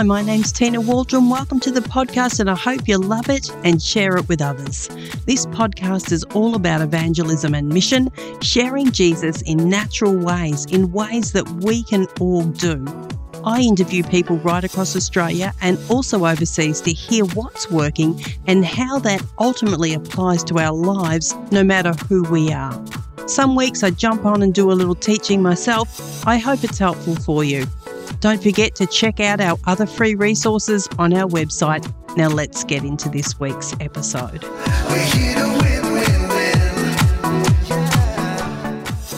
Hi, my name's Tina Waldron. Welcome to the podcast, and I hope you love it and share it with others. This podcast is all about evangelism and mission, sharing Jesus in natural ways, in ways that we can all do. I interview people right across Australia and also overseas to hear what's working and how that ultimately applies to our lives, no matter who we are. Some weeks I jump on and do a little teaching myself. I hope it's helpful for you. Don't forget to check out our other free resources on our website. Now, let's get into this week's episode.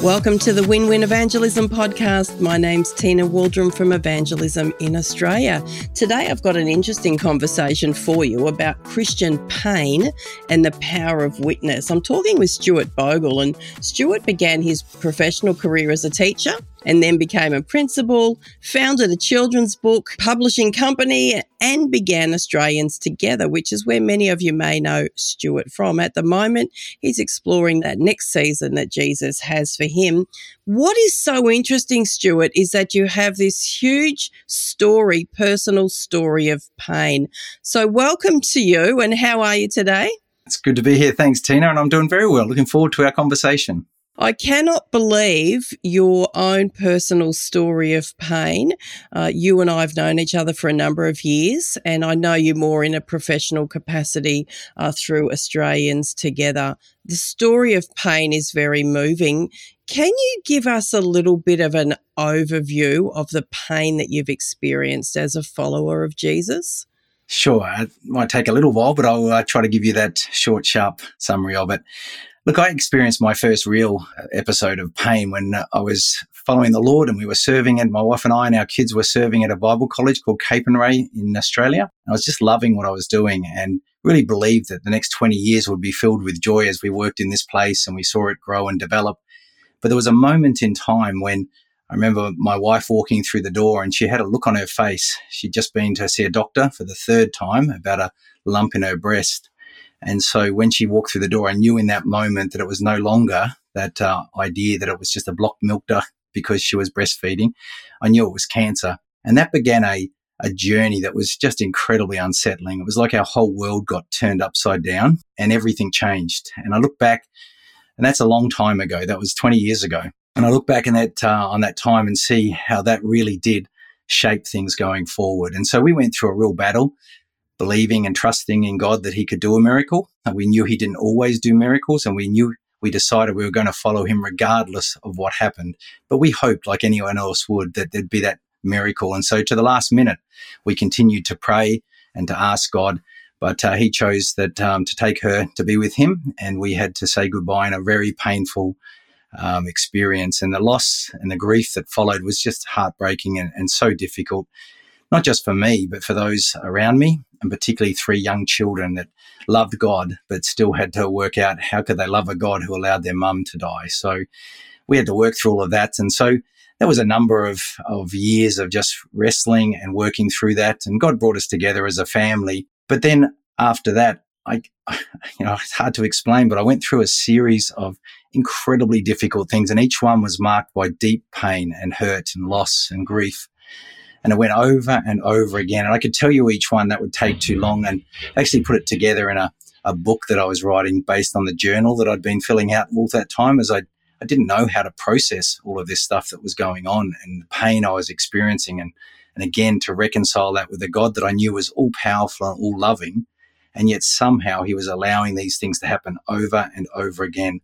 Welcome to the Win Win Evangelism podcast. My name's Tina Waldron from Evangelism in Australia. Today I've got an interesting conversation for you about Christian pain and the power of witness. I'm talking with Stewart Bogle, and Stewart began his professional career as a teacher and then became a principal, founded a children's book publishing company, and began Australians Together, which is where many of you may know Stewart from. At the moment, he's exploring that next season that Jesus has for him. What is so interesting, Stewart, is that you have this huge story, personal story of pain. So, welcome to you, and how are you today? It's good to be here. Thanks, Tina. And I'm doing very well. Looking forward to our conversation. I cannot believe your own personal story of pain. Uh, you and I have known each other for a number of years, and I know you more in a professional capacity uh, through Australians Together. The story of pain is very moving. Can you give us a little bit of an overview of the pain that you've experienced as a follower of Jesus? Sure. It might take a little while, but I'll uh, try to give you that short, sharp summary of it. Look, I experienced my first real uh, episode of pain when uh, I was following the Lord and we were serving, and my wife and I and our kids were serving at a Bible college called Capernwray in Australia. I was just loving what I was doing and really believed that the next 20 years would be filled with joy as we worked in this place and we saw it grow and develop. But there was a moment in time when I remember my wife walking through the door and she had a look on her face. She'd just been to see a doctor for the third time about a lump in her breast. And so when she walked through the door, I knew in that moment that it was no longer that uh, idea that it was just a blocked milk duct because she was breastfeeding. I knew it was cancer. And that began a, a journey that was just incredibly unsettling. It was like our whole world got turned upside down and everything changed. And I look back, and that's a long time ago. That was 20 years ago. And I look back in that, uh, on that time and see how that really did shape things going forward. And so we went through a real battle believing and trusting in God that He could do a miracle. And we knew He didn't always do miracles, and we knew we decided we were going to follow Him regardless of what happened. But we hoped, like anyone else would, that there'd be that miracle. And so to the last minute, we continued to pray and to ask God. But uh, He chose that um, to take her to be with Him, and we had to say goodbye in a very painful um, experience. And the loss and the grief that followed was just heartbreaking and, and so difficult not just for me, but for those around me, and particularly three young children that loved God, but still had to work out how could they love a God who allowed their mum to die. So we had to work through all of that. And so there was a number of, of years of just wrestling and working through that. And God brought us together as a family. But then after that, I, you know, it's hard to explain, but I went through a series of incredibly difficult things, and each one was marked by deep pain and hurt and loss and grief. And it went over and over again. And I could tell you each one that would take too long and actually put it together in a, a book that I was writing based on the journal that I'd been filling out all that time as I, I didn't know how to process all of this stuff that was going on and the pain I was experiencing. And, and again, to reconcile that with a God that I knew was all powerful and all loving. And yet somehow he was allowing these things to happen over and over again.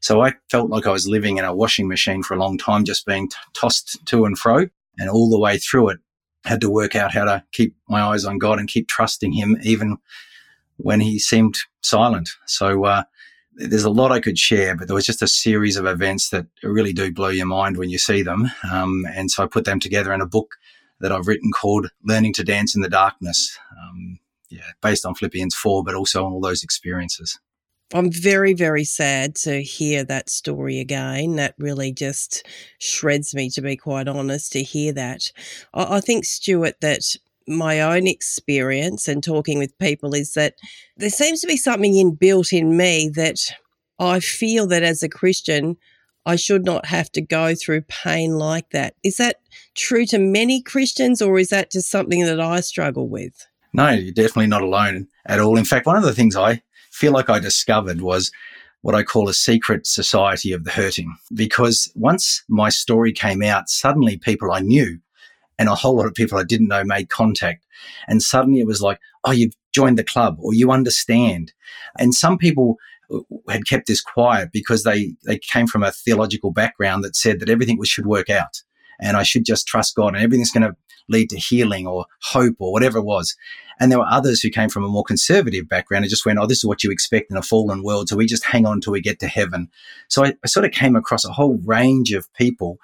So I felt like I was living in a washing machine for a long time, just being t- tossed to and fro and all the way through it had to work out how to keep my eyes on God and keep trusting Him even when He seemed silent. So uh, there's a lot I could share, but there was just a series of events that really do blow your mind when you see them. Um, and so I put them together in a book that I've written called "Learning to Dance in the Darkness." Um, yeah, based on Philippians four, but also on all those experiences. I'm very, very sad to hear that story again. That really just shreds me, to be quite honest, to hear that. I, I think, Stewart, that my own experience and talking with people is that there seems to be something inbuilt in me that I feel that as a Christian, I should not have to go through pain like that. Is that true to many Christians, or is that just something that I struggle with? No, you're definitely not alone at all. In fact, one of the things I feel like I discovered was what I call a secret society of the hurting. Because once my story came out, suddenly people I knew and a whole lot of people I didn't know made contact. And suddenly it was like, oh, you've joined the club or you understand. And some people had kept this quiet because they, they came from a theological background that said that everything should work out and I should just trust God and everything's going to lead to healing or hope or whatever it was. And there were others who came from a more conservative background and just went, Oh, this is what you expect in a fallen world. So we just hang on till we get to heaven. So I, I sort of came across a whole range of people,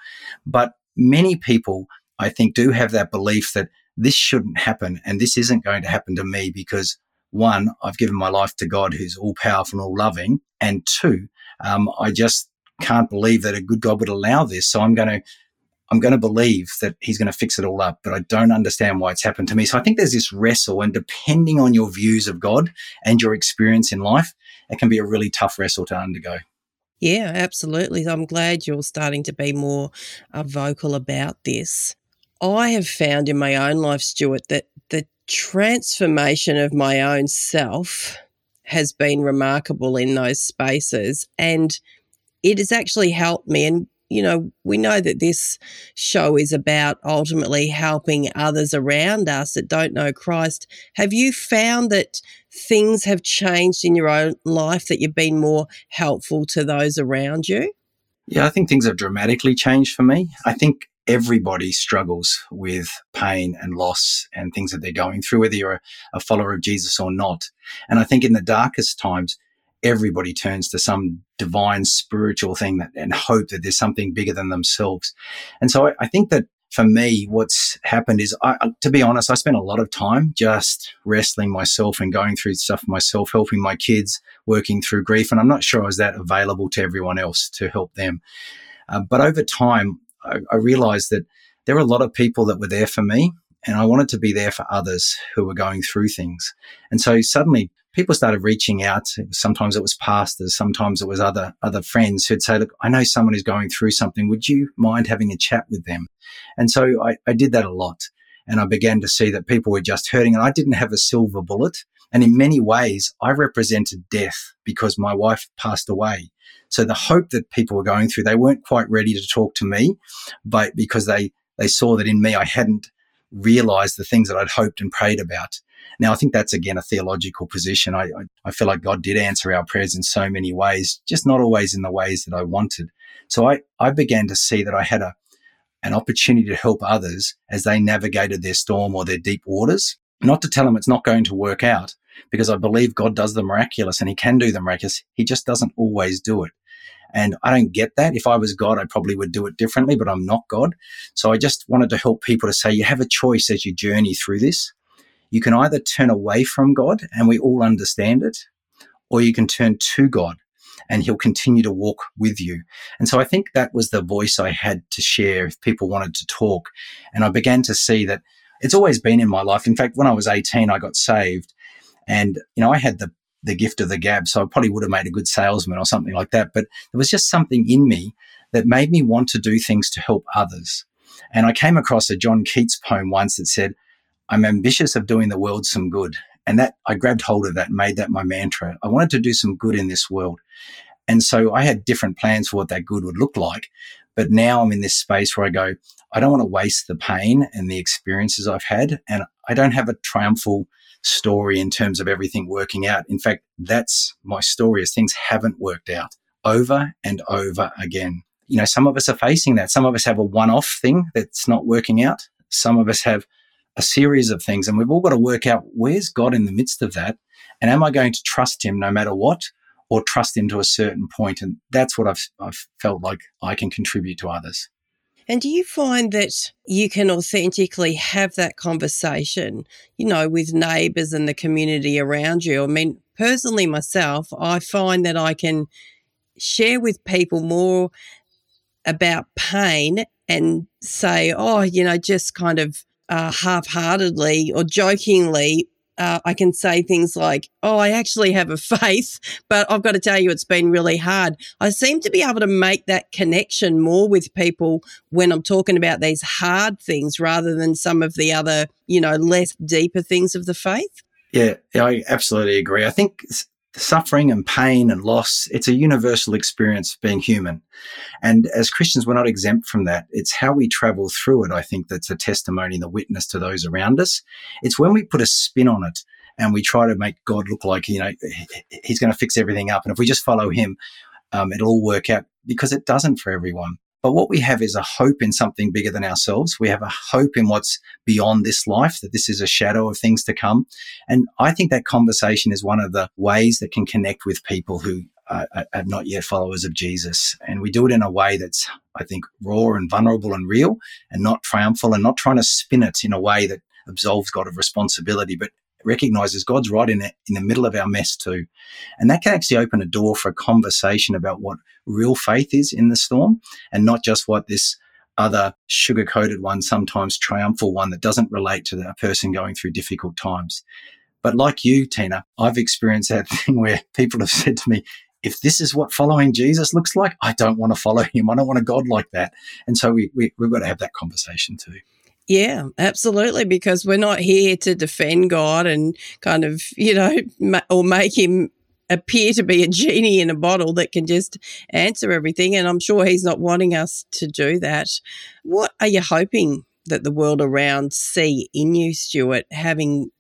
but many people I think do have that belief that this shouldn't happen and this isn't going to happen to me because one, I've given my life to God who's all powerful and all loving. And two, um, I just can't believe that a good God would allow this. So I'm going to I'm going to believe that he's going to fix it all up, but I don't understand why it's happened to me. So I think there's this wrestle, and depending on your views of God and your experience in life, it can be a really tough wrestle to undergo. Yeah, absolutely. I'm glad you're starting to be more uh, vocal about this. I have found in my own life, Stewart, that the transformation of my own self has been remarkable in those spaces. And it has actually helped me. And, you know, we know that this show is about ultimately helping others around us that don't know Christ. Have you found that things have changed in your own life, that you've been more helpful to those around you? Yeah, I think things have dramatically changed for me. I think everybody struggles with pain and loss and things that they're going through, whether you're a, a, follower of Jesus or not. And I think in the darkest times, everybody turns to some divine spiritual thing that, and hope that there's something bigger than themselves. And so I, I think that for me, what's happened is, I, to be honest, I spent a lot of time just wrestling myself and going through stuff myself, helping my kids, working through grief. And I'm not sure I was that available to everyone else to help them. Uh, but over time, I, I realized that there were a lot of people that were there for me and I wanted to be there for others who were going through things. And so suddenly people started reaching out. Sometimes it was pastors, sometimes it was other other friends who'd say, "Look, I know someone who's going through something. Would you mind having a chat with them?" And so I, I did that a lot, and I began to see that people were just hurting, and I didn't have a silver bullet. And in many ways, I represented death because my wife passed away. So the hope that people were going through, they weren't quite ready to talk to me, but because they, they saw that in me, I hadn't realized the things that I'd hoped and prayed about. Now, I think that's again a theological position. I, I, I, feel like God did answer our prayers in so many ways, just not always in the ways that I wanted. So I, I began to see that I had a, an opportunity to help others as they navigated their storm or their deep waters. Not to tell them it's not going to work out, because I believe God does the miraculous and He can do the miraculous. He just doesn't always do it. And I don't get that. If I was God, I probably would do it differently, but I'm not God. So I just wanted to help people to say you have a choice as you journey through this. You can either turn away from God, and we all understand it, or you can turn to God and he'll continue to walk with you. And so I think that was the voice I had to share if people wanted to talk. And I began to see that it's always been in my life. In fact, when I was 18, I got saved and, you know, I had the the gift of the gab. So I probably would have made a good salesman or something like that. But there was just something in me that made me want to do things to help others. And I came across a John Keats poem once that said, I'm ambitious of doing the world some good. And that I grabbed hold of that made that my mantra. I wanted to do some good in this world. And so I had different plans for what that good would look like. But now I'm in this space where I go, I don't want to waste the pain and the experiences I've had. And I don't have a triumphal story in terms of everything working out. In fact, that's my story is things haven't worked out over and over again. You know, some of us are facing that. Some of us have a one off thing that's not working out. Some of us have a series of things, and we've all got to work out where's God in the midst of that? And am I going to trust Him no matter what, or trust Him to a certain point? And that's what I've, I've felt like I can contribute to others. And do you find that you can authentically have that conversation, you know, with neighbours and the community around you? I mean, personally, myself, I find that I can share with people more about pain and say, oh, you know, just kind of uh, half heartedly or jokingly, uh, I can say things like, Oh, I actually have a faith, but I've got to tell you, it's been really hard. I seem to be able to make that connection more with people when I'm talking about these hard things rather than some of the other, you know, less deeper things of the faith. Yeah, I absolutely agree. I think suffering and pain and loss, it's a universal experience of being human. And as Christians, we're not exempt from that. It's how we travel through it, I think, that's a testimony and a witness to those around us. It's when we put a spin on it and we try to make God look like, you know, he's going to fix everything up. And if we just follow him, um, it'll all work out because it doesn't for everyone. But what we have is a hope in something bigger than ourselves. We have a hope in what's beyond this life, that this is a shadow of things to come. And I think that conversation is one of the ways that can connect with people who are, are not yet followers of Jesus. And we do it in a way that's, I think, raw and vulnerable and real and not triumphal and not trying to spin it in a way that absolves God of responsibility, but recognizes God's right in, it, in the middle of our mess too. And that can actually open a door for a conversation about what real faith is in the storm and not just what this other sugar coated one, sometimes triumphal one that doesn't relate to the person going through difficult times. But like you, Tina, I've experienced that thing where people have said to me, if this is what following Jesus looks like, I don't want to follow him. I don't want a God like that. And so we, we, we've got to have that conversation too. Yeah, absolutely. Because we're not here to defend God and kind of, you know, ma- or make him appear to be a genie in a bottle that can just answer everything. And I'm sure he's not wanting us to do that. What are you hoping that the world around see in you, Stewart, having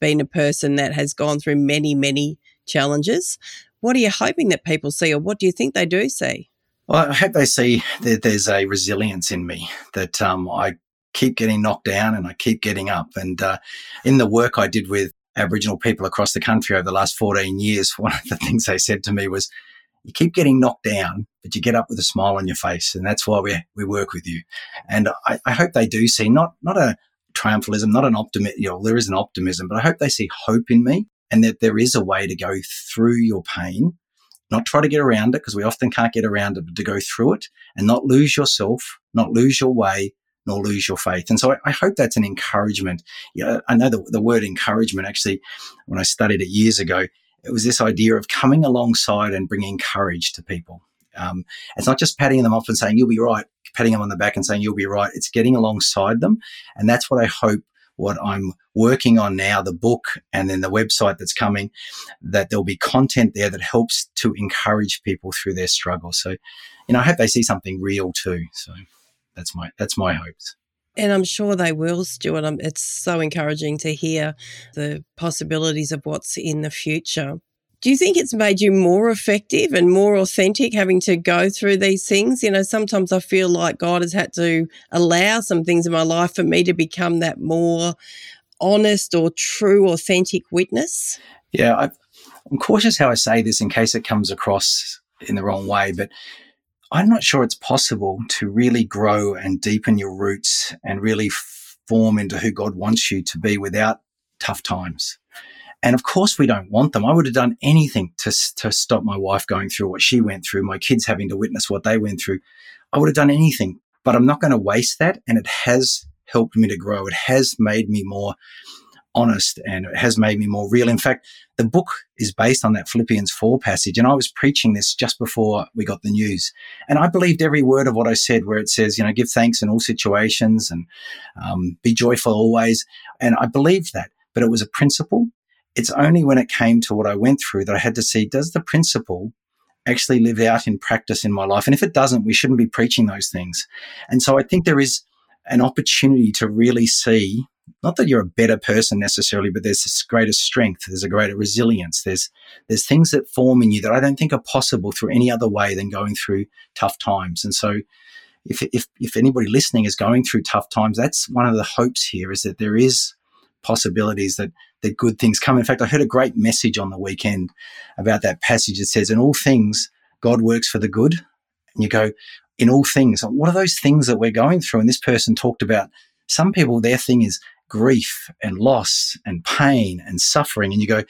been a person that has gone through many, many challenges? What are you hoping that people see, or what do you think they do see? Well, I hope they see that there's a resilience in me, that um, I keep getting knocked down and I keep getting up. And uh, in the work I did with Aboriginal people across the country over the last 14 years, one of the things they said to me was, you keep getting knocked down, but you get up with a smile on your face. And that's why we, we work with you. And I, I hope they do see not, not a triumphalism, not an optimism, you know, there is an optimism, but I hope they see hope in me and that there is a way to go through your pain, not try to get around it because we often can't get around it, but to go through it and not lose yourself, not lose your way, nor lose your faith. And so I, I hope that's an encouragement. Yeah, I know the, the word encouragement actually, when I studied it years ago, it was this idea of coming alongside and bringing courage to people. Um, it's not just patting them off and saying you'll be right, patting them on the back and saying you'll be right. It's getting alongside them, and that's what I hope. What I'm working on now, the book and then the website that's coming, that there'll be content there that helps to encourage people through their struggle. So, you know, I hope they see something real too. So. That's my that's my hopes. And I'm sure they will, Stewart. Um, it's so encouraging to hear the possibilities of what's in the future. Do you think it's made you more effective and more authentic having to go through these things? You know, sometimes I feel like God has had to allow some things in my life for me to become that more honest or true, authentic witness. Yeah, I, I'm cautious how I say this in case it comes across in the wrong way, but I'm not sure it's possible to really grow and deepen your roots and really form into who God wants you to be without tough times. And of course, we don't want them. I would have done anything to, to stop my wife going through what she went through, my kids having to witness what they went through. I would have done anything, but I'm not going to waste that. And it has helped me to grow. It has made me more honest and it has made me more real. In fact, the book is based on that Philippians 4 passage. And I was preaching this just before we got the news. And I believed every word of what I said, where it says, you know, give thanks in all situations and um, be joyful always. And I believed that, but it was a principle. It's only when it came to what I went through that I had to see, does the principle actually live out in practice in my life? And if it doesn't, we shouldn't be preaching those things. And so I think there is an opportunity to really see not that you're a better person necessarily, but there's this greater strength, there's a greater resilience, there's there's things that form in you that I don't think are possible through any other way than going through tough times. And so if if if anybody listening is going through tough times, that's one of the hopes here is that there is possibilities that that good things come. In fact, I heard a great message on the weekend about that passage that says, In all things, God works for the good. And you go, in all things, what are those things that we're going through? And this person talked about some people, their thing is grief and loss and pain and suffering. And you go,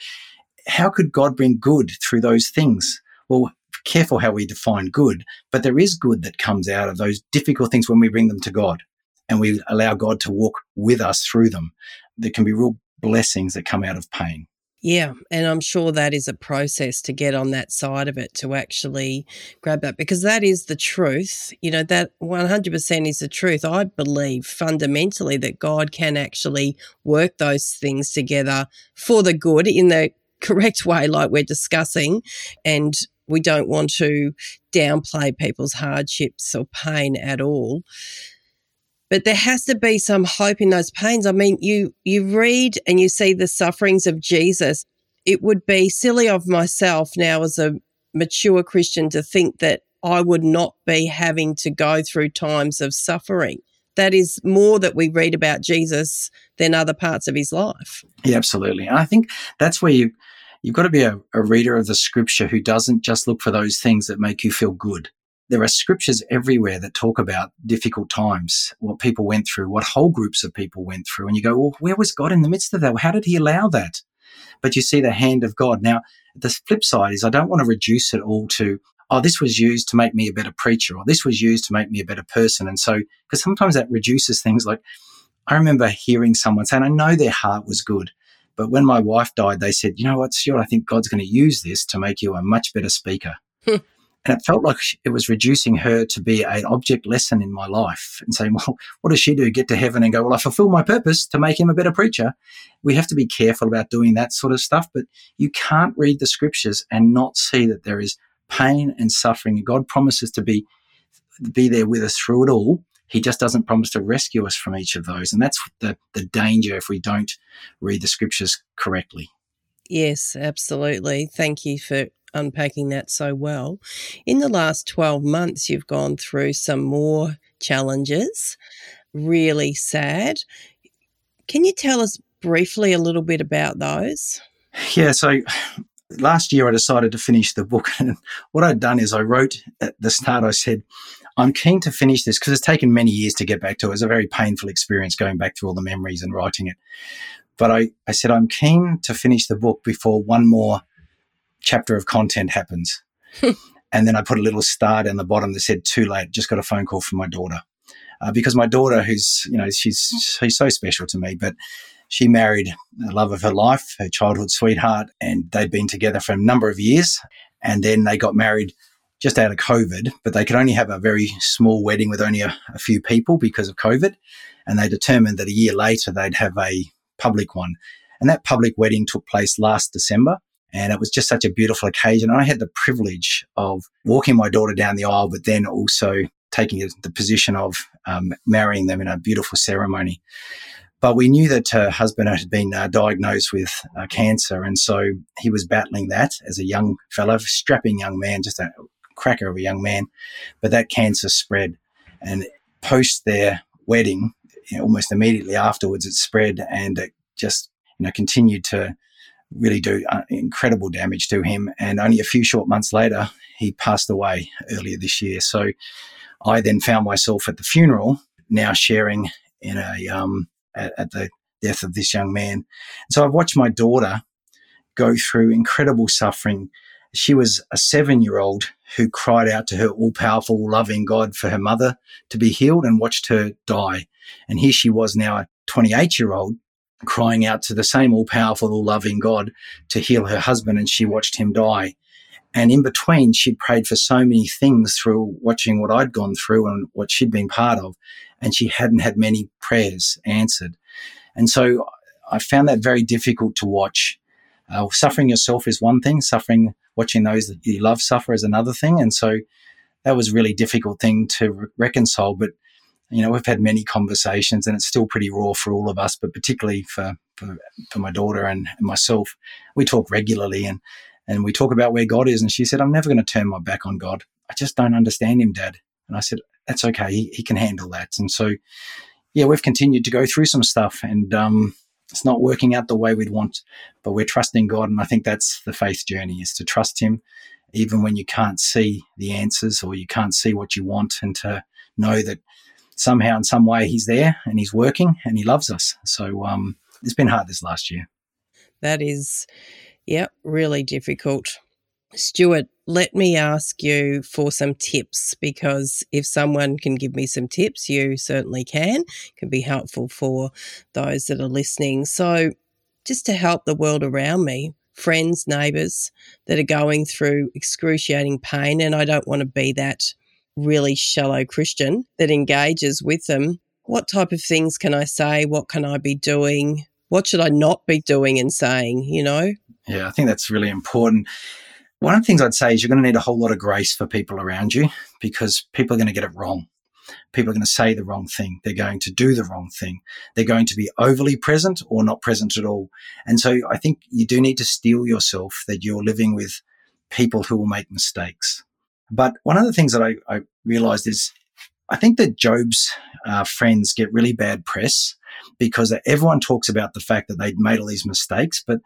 how could God bring good through those things? Well, careful how we define good, but there is good that comes out of those difficult things when we bring them to God and we allow God to walk with us through them. There can be real blessings that come out of pain. Yeah, and I'm sure that is a process to get on that side of it to actually grab that because that is the truth. You know, that 100% is the truth. I believe fundamentally that God can actually work those things together for the good in the correct way, like we're discussing. And we don't want to downplay people's hardships or pain at all but there has to be some hope in those pains. I mean, you you read and you see the sufferings of Jesus. It would be silly of myself now as a mature Christian to think that I would not be having to go through times of suffering. That is more that we read about Jesus than other parts of his life. Yeah, absolutely. And I think that's where you you've got to be a, a reader of the scripture who doesn't just look for those things that make you feel good there are scriptures everywhere that talk about difficult times, what people went through, what whole groups of people went through. And you go, well, where was God in the midst of that? How did he allow that? But you see the hand of God. Now, the flip side is I don't want to reduce it all to, oh, this was used to make me a better preacher or this was used to make me a better person. And so, because sometimes that reduces things like, I remember hearing someone saying, I know their heart was good. But when my wife died, they said, you know what, Stewart, I think God's going to use this to make you a much better speaker. And it felt like it was reducing her to be an object lesson in my life and saying, well, what does she do? Get to heaven and go, well, I fulfill my purpose to make him a better preacher. We have to be careful about doing that sort of stuff, but you can't read the scriptures and not see that there is pain and suffering. God promises to be, be there with us through it all. He just doesn't promise to rescue us from each of those. And that's the, the danger if we don't read the scriptures correctly. Yes, absolutely. Thank you for unpacking that so well. In the last 12 months, you've gone through some more challenges, really sad. Can you tell us briefly a little bit about those? Yeah, so last year I decided to finish the book. And what I'd done is I wrote at the start, I said, I'm keen to finish this because it's taken many years to get back to it. It was a very painful experience going back through all the memories and writing it. But I, I said, I'm keen to finish the book before one more chapter of content happens. and then I put a little star down the bottom that said, too late, just got a phone call from my daughter. Uh, because my daughter, who's, you know, she's, she's so special to me, but she married the love of her life, her childhood sweetheart, and they'd been together for a number of years. And then they got married just out of COVID, but they could only have a very small wedding with only a, a few people because of COVID. And they determined that a year later they'd have a public one. And that public wedding took place last December. And it was just such a beautiful occasion. I had the privilege of walking my daughter down the aisle, but then also taking the position of um, marrying them in a beautiful ceremony. But we knew that her husband had been uh, diagnosed with uh, cancer. And so he was battling that as a young fellow, strapping young man, just a cracker of a young man. But that cancer spread. And post their wedding, you know, almost immediately afterwards, it spread and it just you know continued to really do uh, incredible damage to him. And only a few short months later, he passed away earlier this year. So I then found myself at the funeral, now sharing in a um, at, at the death of this young man. So I've watched my daughter go through incredible suffering. She was a seven year old who cried out to her all powerful, loving God for her mother to be healed and watched her die. And here she was now a 28 year old crying out to the same all powerful, all loving God to heal her husband, and she watched him die. And in between, she'd prayed for so many things through watching what I'd gone through and what she'd been part of, and she hadn't had many prayers answered. And so I found that very difficult to watch. Uh, suffering yourself is one thing, suffering, watching those that you love suffer is another thing. And so that was really difficult thing to re- reconcile. But you know, we've had many conversations and it's still pretty raw for all of us, but particularly for, for, for my daughter and, and myself. We talk regularly and, and we talk about where God is. And she said, I'm never going to turn my back on God. I just don't understand him, Dad. And I said, that's okay. He, he can handle that. And so, yeah, we've continued to go through some stuff and, um, it's not working out the way we'd want, but we're trusting God. And I think that's the faith journey is to trust him, even when you can't see the answers or you can't see what you want and to know that somehow in some way he's there and he's working and he loves us. So um, it's been hard this last year. That is, yeah, really difficult. Stewart, let me ask you for some tips because if someone can give me some tips, you certainly can. It can be helpful for those that are listening. So, just to help the world around me, friends, neighbours that are going through excruciating pain. And I don't want to be that really shallow Christian that engages with them. What type of things can I say? What can I be doing? What should I not be doing and saying, you know? Yeah, I think that's really important. One of the things I'd say is you're going to need a whole lot of grace for people around you because people are going to get it wrong. People are going to say the wrong thing. They're going to do the wrong thing. They're going to be overly present or not present at all. And so I think you do need to steel yourself that you're living with people who will make mistakes. But one of the things that I, I realized is I think that Job's uh, friends get really bad press because everyone talks about the fact that they'd made all these mistakes. But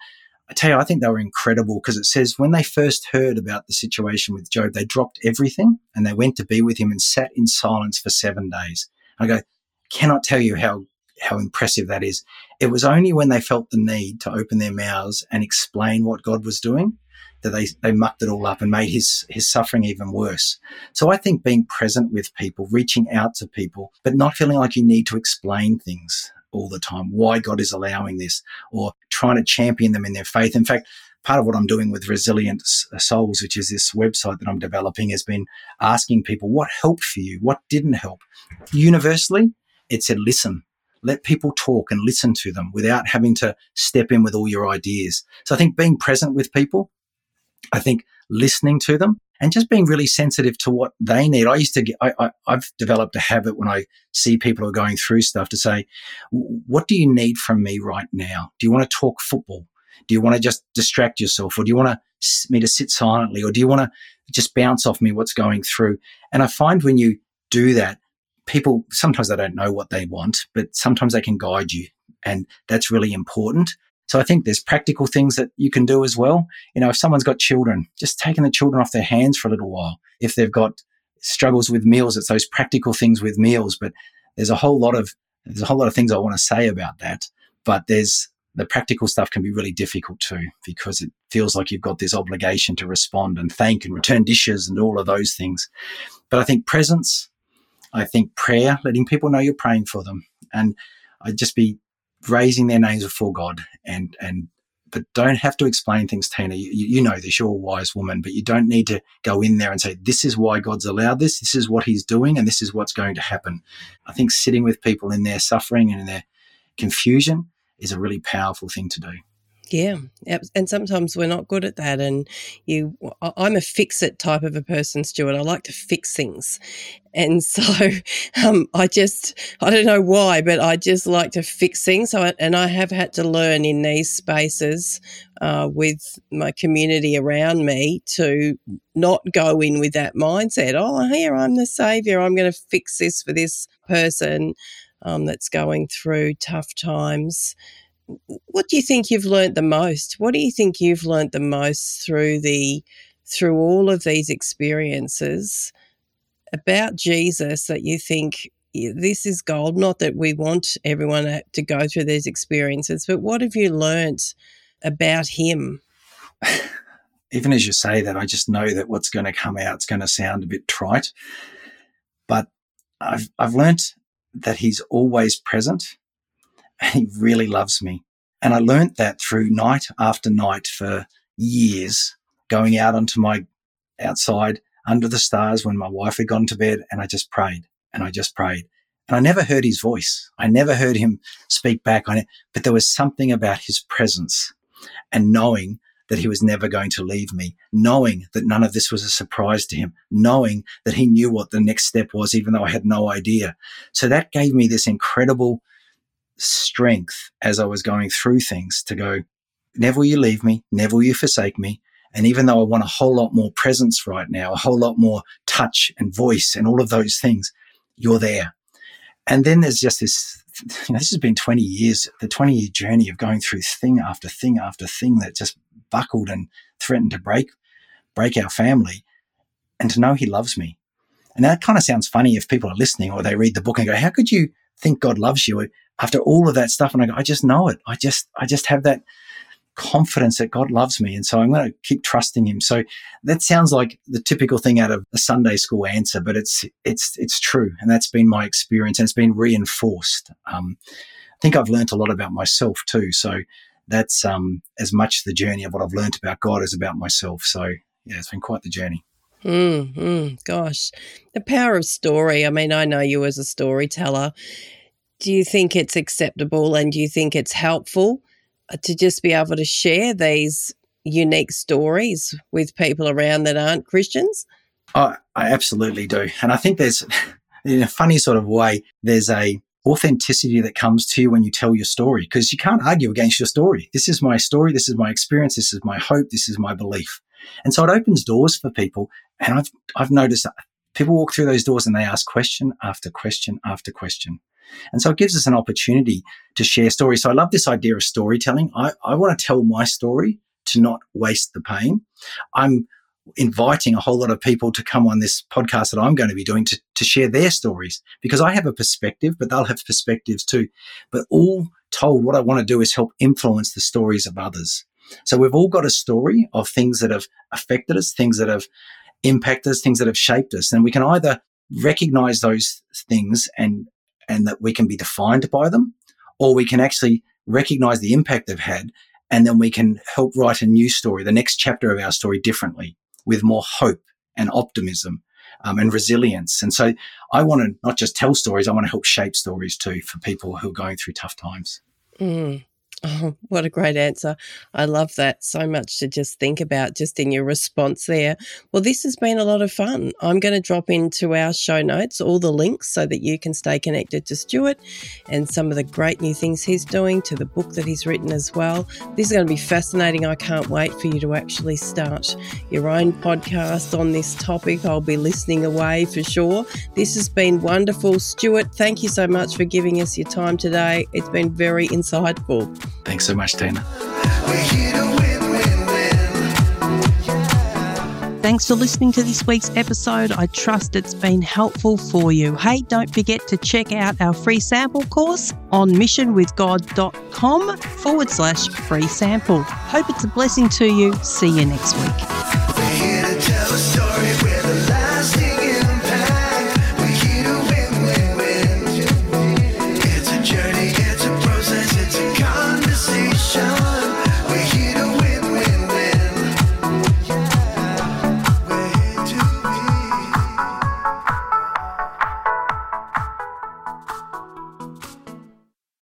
I tell you, I think they were incredible because it says when they first heard about the situation with Job, they dropped everything and they went to be with him and sat in silence for seven days. I go, cannot tell you how how impressive that is. It was only when they felt the need to open their mouths and explain what God was doing that they, they mucked it all up and made his, his suffering even worse. So I think being present with people, reaching out to people, but not feeling like you need to explain things all the time, why God is allowing this, or trying to champion them in their faith. In fact, part of what I'm doing with Resilient uh, Souls, which is this website that I'm developing, has been asking people what helped for you, what didn't help. Universally, it said, listen, let people talk and listen to them without having to step in with all your ideas. So I think being present with people, I think listening to them and just being really sensitive to what they need. I used to get, I, have developed a habit when I see people are going through stuff to say, what do you need from me right now? Do you want to talk football? Do you want to just distract yourself or do you want to, me to sit silently or do you want to just bounce off me what's going through? And I find when you do that, people sometimes they don't know what they want, but sometimes they can guide you. And that's really important. So I think there's practical things that you can do as well. You know, if someone's got children, just taking the children off their hands for a little while. If they've got struggles with meals, it's those practical things with meals. But there's a whole lot of there's a whole lot of things I want to say about that. But there's the practical stuff can be really difficult too because it feels like you've got this obligation to respond and thank and return dishes and all of those things. But I think presence, I think prayer, letting people know you're praying for them, and I'd just be raising their names before God and and but don't have to explain things, Tina. You, you, know this, you're a wise woman, but you don't need to go in there and say, this is why God's allowed this, this is what he's doing, and this is what's going to happen. I think sitting with people in their suffering and in their confusion is a really powerful thing to do. Yeah, and sometimes we're not good at that. And you, I'm a fix-it type of a person, Stewart. I like to fix things, and so um, I just, I don't know why, but I just like to fix things. So, I, and I have had to learn in these spaces uh, with my community around me to not go in with that mindset. Oh, here I'm the savior. I'm going to fix this for this person um, that's going through tough times what do you think you've learnt the most? What do you think you've learnt the most through the through all of these experiences about Jesus that you think this is gold? Not that we want everyone to go through these experiences, but what have you learnt about him? Even as you say that, I just know that what's going to come out is going to sound a bit trite, but I've I've learnt that he's always present he really loves me. And I learnt that through night after night for years, going out onto my outside under the stars when my wife had gone to bed and I just prayed and I just prayed. And I never heard his voice. I never heard him speak back on it, but there was something about his presence and knowing that he was never going to leave me, knowing that none of this was a surprise to him, knowing that he knew what the next step was, even though I had no idea. So that gave me this incredible strength as I was going through things to go, never will you leave me, never will you forsake me. And even though I want a whole lot more presence right now, a whole lot more touch and voice and all of those things, you're there. And then there's just this, you know, this has been 20 years, the 20 year journey of going through thing after thing after thing that just buckled and threatened to break, break our family. And to know he loves me. And that kind of sounds funny if people are listening or they read the book and go, how could you think God loves you? After all of that stuff, and I go, I just know it. I just, I just have that confidence that God loves me. And so I'm going to keep trusting him. So that sounds like the typical thing out of a Sunday school answer, but it's, it's, it's true. And that's been my experience and it's been reinforced. Um, I think I've learned a lot about myself too. So that's um, as much the journey of what I've learned about God as about myself. So yeah, it's been quite the journey. Mm, mm, gosh, the power of story. I mean, I know you as a storyteller. Do you think it's acceptable and do you think it's helpful uh, to just be able to share these unique stories with people around that aren't Christians? I, I absolutely do. And I think there's, in a funny sort of way, there's a authenticity that comes to you when you tell your story because you can't argue against your story. This is my story. This is my experience. This is my hope. This is my belief. And so it opens doors for people. And I've, I've noticed people walk through those doors and they ask question after question after question. And so it gives us an opportunity to share stories. So I love this idea of storytelling. I, I want to tell my story to not waste the pain. I'm inviting a whole lot of people to come on this podcast that I'm going to be doing to, to share their stories because I have a perspective, but they'll have perspectives too. But all told, what I want to do is help influence the stories of others. So we've all got a story of things that have affected us, things that have impacted us, things that have shaped us. And we can either recognize those things and, and that we can be defined by them, or we can actually recognize the impact they've had. And then we can help write a new story, the next chapter of our story differently with more hope and optimism um, and resilience. And so I want to not just tell stories, I want to help shape stories too for people who are going through tough times. Mm. Oh, what a great answer. I love that so much to just think about just in your response there. Well, this has been a lot of fun. I'm going to drop into our show notes all the links so that you can stay connected to Stewart and some of the great new things he's doing, to the book that he's written as well. This is going to be fascinating. I can't wait for you to actually start your own podcast on this topic. I'll be listening away for sure. This has been wonderful. Stewart, thank you so much for giving us your time today. It's been very insightful. Thanks so much, Tina. Thanks for listening to this week's episode. I trust it's been helpful for you. Hey, don't forget to check out our free sample course on missionwithgod.com forward slash free sample. Hope it's a blessing to you. See you next week.